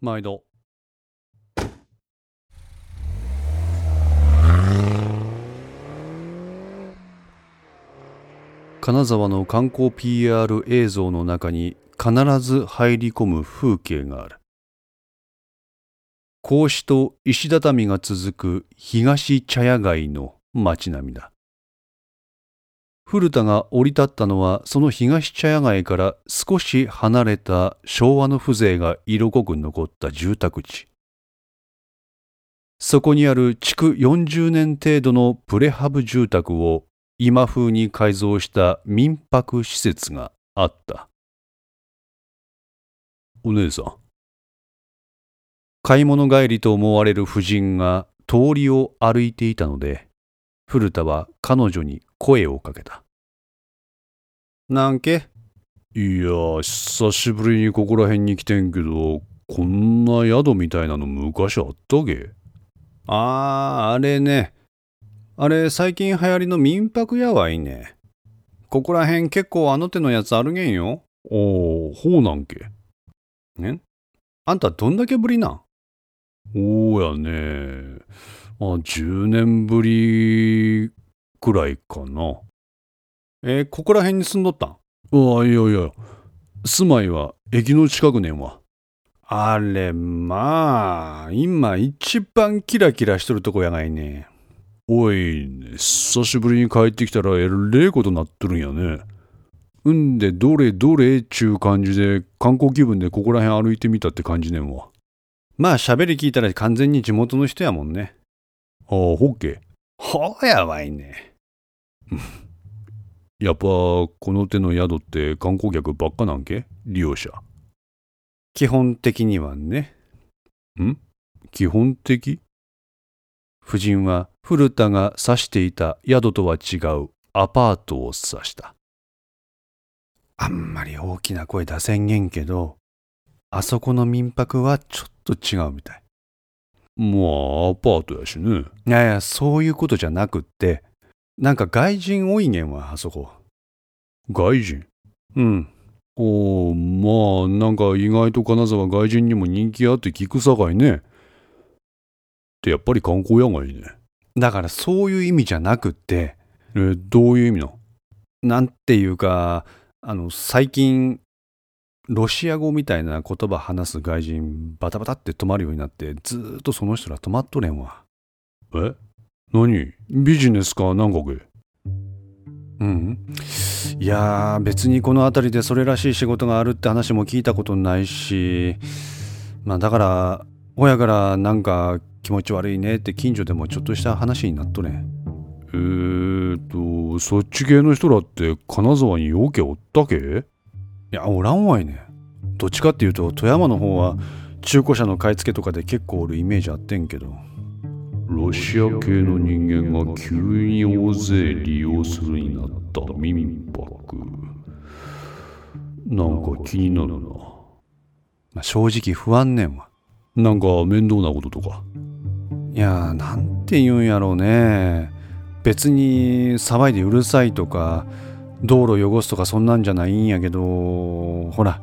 毎度。金沢の観光 PR 映像の中に必ず入り込む風景がある。格子と石畳が続く東茶屋街の街並みだ。古田が降り立ったのはその東茶屋街から少し離れた昭和の風情が色濃く残った住宅地。そこにある築40年程度のプレハブ住宅を今風に改造した民泊施設があった。お姉さん。買い物帰りと思われる婦人が通りを歩いていたので、古田は彼女に声をかけた。なんけ？いや、久しぶりにここら辺に来てんけど、こんな宿みたいなの昔あったげああ、あれね。あれ、最近流行りの民泊やわいね。ここら辺結構あの手のやつあるげんよ。おお、ほうなんけ。え？あんたどんだけぶりなん？おうやね。あ、10年ぶりくらいかな。えー、ここら辺に住んどったん？ああ、いやいや。住まいは駅の近くねんわ。あれ、まあ、今一番キラキラしとるとこやがいね。おい、久しぶりに帰ってきたらえれえことなっとるんやね。んで、どれどれちゅう感じで観光気分でここら辺歩いてみたって感じねんわ。まあ喋り聞いたら完全に地元の人やもんね。ああ、ほっけ。ほうやわいね。やっぱこの手の宿って観光客ばっかなんけ？利用者。基本的にはね。ん？基本的？夫人は古田が指していた宿とは違うアパートを指した。あんまり大きな声出せんげんけど、あそこの民泊はちょっと違うみたい。まあ、アパートやしね。いやいや、そういうことじゃなくって、なんか外人多いげんわ、あそこ。外人？うん。おまあ、なんか意外と金沢外人にも人気あって聞くさかいね。ってやっぱり観光やがいね。だからそういう意味じゃなくって。え、どういう意味ななんていうか、あの、最近、ロシア語みたいな言葉話す外人バタバタって止まるようになってずーっとその人ら止まっとれんわ。え？何？ビジネスか？なんかけ？うん。いやー別にこの辺りでそれらしい仕事があるって話も聞いたことないし、まあだから、親からなんか気持ち悪いねって近所でもちょっとした話になっとれん。えーと、そっち系の人らって金沢によけおったけ？いや、おらんわいね。どっちかっていうと富山の方は中古車の買い付けとかで結構おるイメージあってんけど。ロシア系の人間が急に大勢利用するになった民泊。なんか気になるな。まあ、正直不安ねんわ。なんか面倒なこととか？いやーなんて言うんやろうね。別に騒いでうるさいとか道路汚すとかそんなんじゃないんやけどほら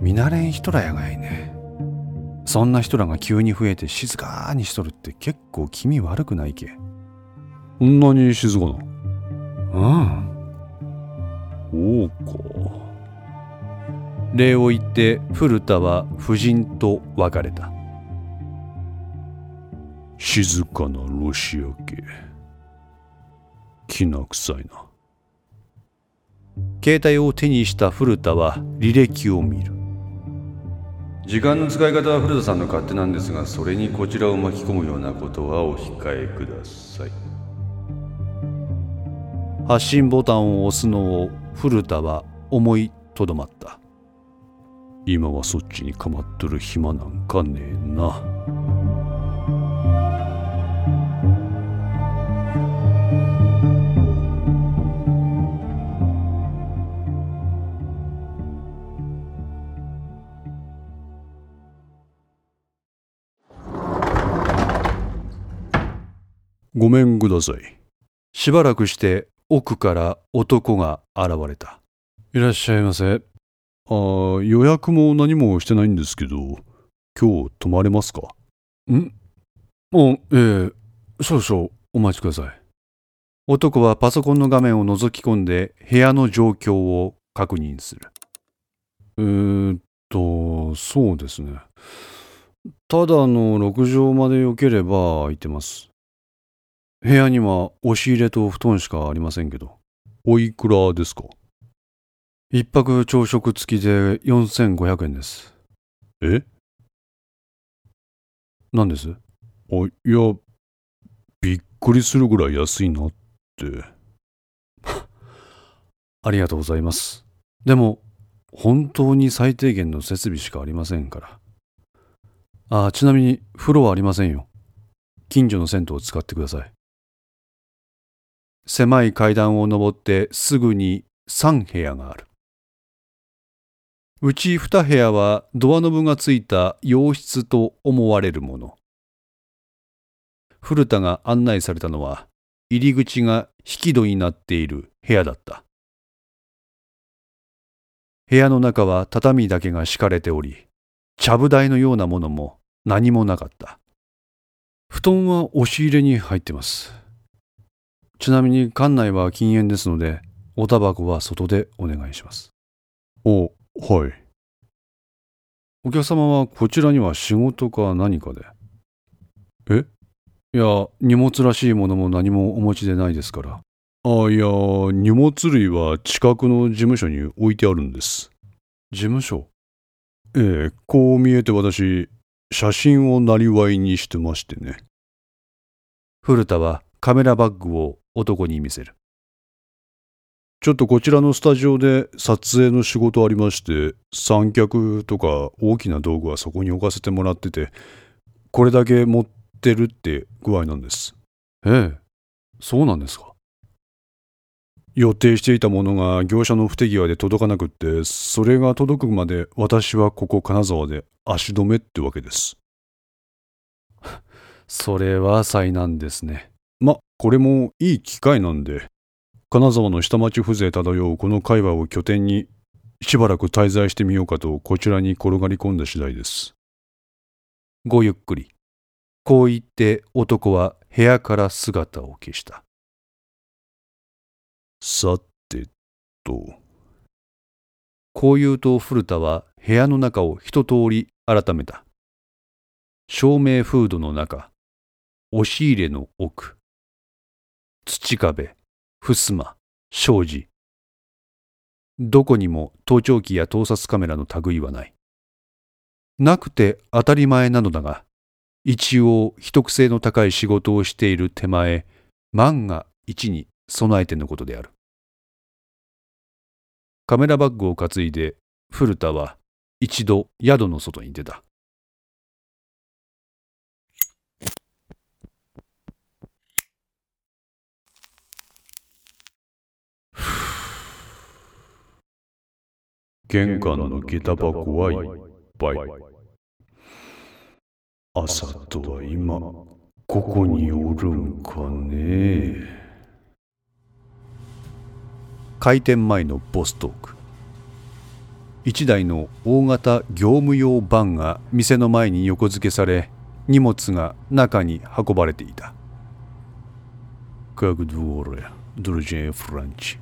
見慣れん人らやがいねそんな人らが急に増えて静かにしとるって結構気味悪くないけこんなに静かな。うんそうか。礼を言って古田は夫人と別れた静かなロシア系。きな臭いな。携帯を手にした古田は履歴を見る。時間の使い方は古田さんの勝手なんですがそれにこちらを巻き込むようなことはお控えください。発信ボタンを押すのを古田は思いとどまった。今はそっちにかまっとる暇なんかねえな。ごめんください。しばらくして奥から男が現れたいらっしゃいませ。ああ、予約も何もしてないんですけど、今日泊まれますか？ん？もう、ええ少々お待ちください。男はパソコンの画面を覗き込んで部屋の状況を確認する。えー、っと、そうですね。ただの6畳まで良ければ空いてます。部屋には押し入れと布団しかありませんけど。おいくらですか？一泊朝食付きで4500円です。え？何です？あ、いや、びっくりするぐらい安いなって。ありがとうございます。でも、本当に最低限の設備しかありませんから。あ、ちなみに風呂はありませんよ。近所の銭湯を使ってください。狭い階段を登ってすぐに3部屋がある。うち2部屋はドアノブがついた洋室と思われるもの。古田が案内されたのは入り口が引き戸になっている部屋だった。部屋の中は畳だけが敷かれており、ちゃぶ台のようなものも何もなかった。布団は押し入れに入ってます。ちなみに館内は禁煙ですので、おタバコは外でお願いします。お、はい。お客様はこちらには仕事か何かで？え？いや、荷物らしいものも何もお持ちでないですから。あ、いや、荷物類は近くの事務所に置いてあるんです。事務所？ええ、こう見えて私、写真をなりわいにしてましてね。古田はカメラバッグを男に見せる。ちょっとこちらのスタジオで撮影の仕事ありまして、三脚とか大きな道具はそこに置かせてもらってて、これだけ持ってるって具合なんです。ええ、そうなんですか。予定していたものが業者の不手際で届かなくって、それが届くまで私はここ金沢で足止めってわけです。それは災難ですね。ま、これもいい機会なんで、金沢の下町風情漂うこの会話を拠点に、しばらく滞在してみようかとこちらに転がり込んだ次第です。ごゆっくり。こう言って男は部屋から姿を消した。さてと。こう言うと古田は部屋の中を一通り改めた。照明フードの中、押し入れの奥、土壁、襖、障子。どこにも盗聴器や盗撮カメラの類はない。なくて当たり前なのだが、一応秘匿性の高い仕事をしている手前、万が一に備えてのことである。カメラバッグを担いで、古田は一度宿の外に出た。玄関の下駄箱はいっぱい。朝とは今、ここにおるんかね開店前のボストーク。一台の大型業務用バンが店の前に横付けされ、荷物が中に運ばれていた。カグドゥオレ、ドルジェフランチ。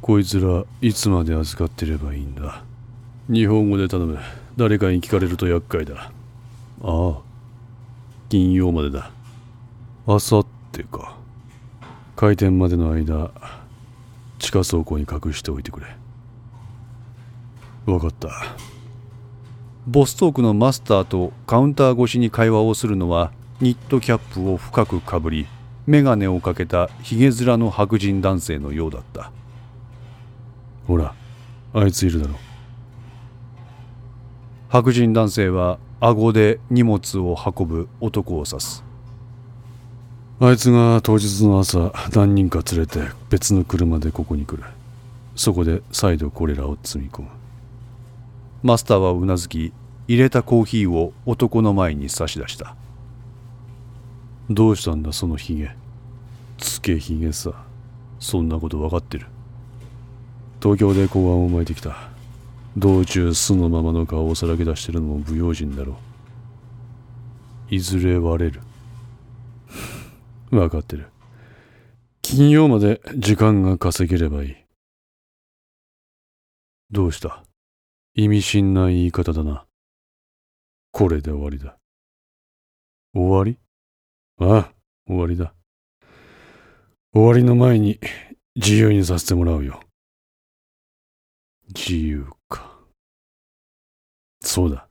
こいつらいつまで預かってればいいんだ？日本語で頼む。誰かに聞かれると厄介だ。ああ。金曜までだ。あさってか。開店までの間地下倉庫に隠しておいてくれ。分かった。ボストークのマスターとカウンター越しに会話をするのはニットキャップを深くかぶり眼鏡をかけたひげ面の白人男性のようだった。ほらあいついるだろ。白人男性は顎で荷物を運ぶ男を指す。あいつが当日の朝何人か連れて別の車でここに来る。そこで再度これらを積み込む。マスターはうなずき入れたコーヒーを男の前に差し出した。どうしたんだそのヒゲ。つけヒゲさ。そんなこと分かってる。東京で公安を巻いてきた。道中素のままの顔をさらけ出してるのも不用心だろう。いずれ割れる。分かってる。金曜まで時間が稼げればいい。どうした？意味深な言い方だな。これで終わりだ。終わり？ああ終わりだ。終わりの前に自由にさせてもらうよ。自由か。そうだ。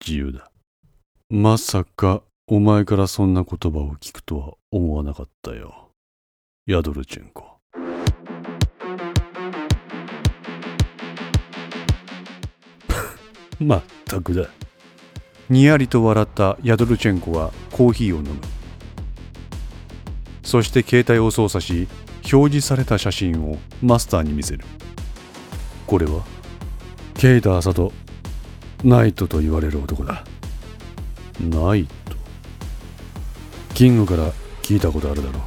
自由だ。まさかお前からそんな言葉を聞くとは思わなかったよ。ヤドルチェンコ。まったくだ。にやりと笑ったヤドルチェンコはコーヒーを飲む。そして携帯を操作し表示された写真をマスターに見せる。これは？ケイタ・アサトナイトと言われる男だ。ナイト？キングから聞いたことあるだろ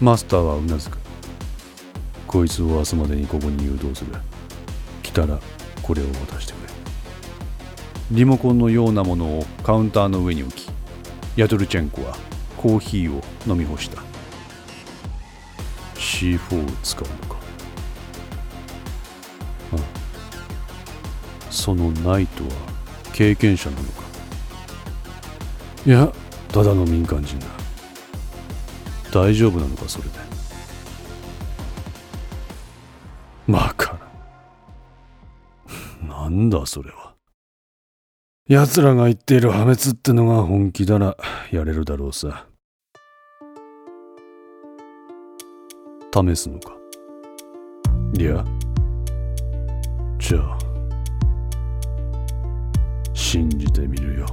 う。マスターはうなずく。こいつを明日までにここに誘導する。来たらこれを渡してくれ。リモコンのようなものをカウンターの上に置きヤドルチェンコはコーヒーを飲み干した。C4 を使うのか？そのナイトは経験者なのか？いやただの民間人だ。大丈夫なのかそれで？バカななんだそれは。奴らが言っている破滅ってのが本気ならやれるだろうさ。試すのか？いやじゃあ。信じてみるよ。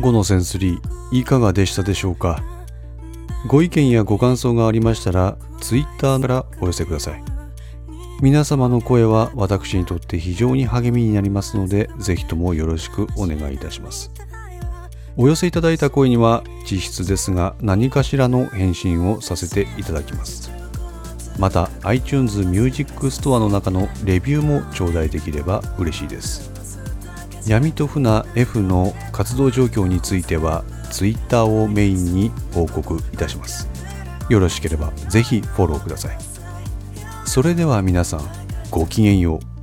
5のセンスリーいかがでしたでしょうか？ご意見やご感想がありましたら Twitter からお寄せください。皆様の声は私にとって非常に励みになりますのでぜひともよろしくお願いいたします。お寄せいただいた声には実質ですが何かしらの返信をさせていただきます。また iTunes Music Store の中のレビューも頂戴できれば嬉しいです。闇と船 F の活動状況については Twitter をメインに報告いたします。よろしければぜひフォローください。それでは皆さんごきげんよう。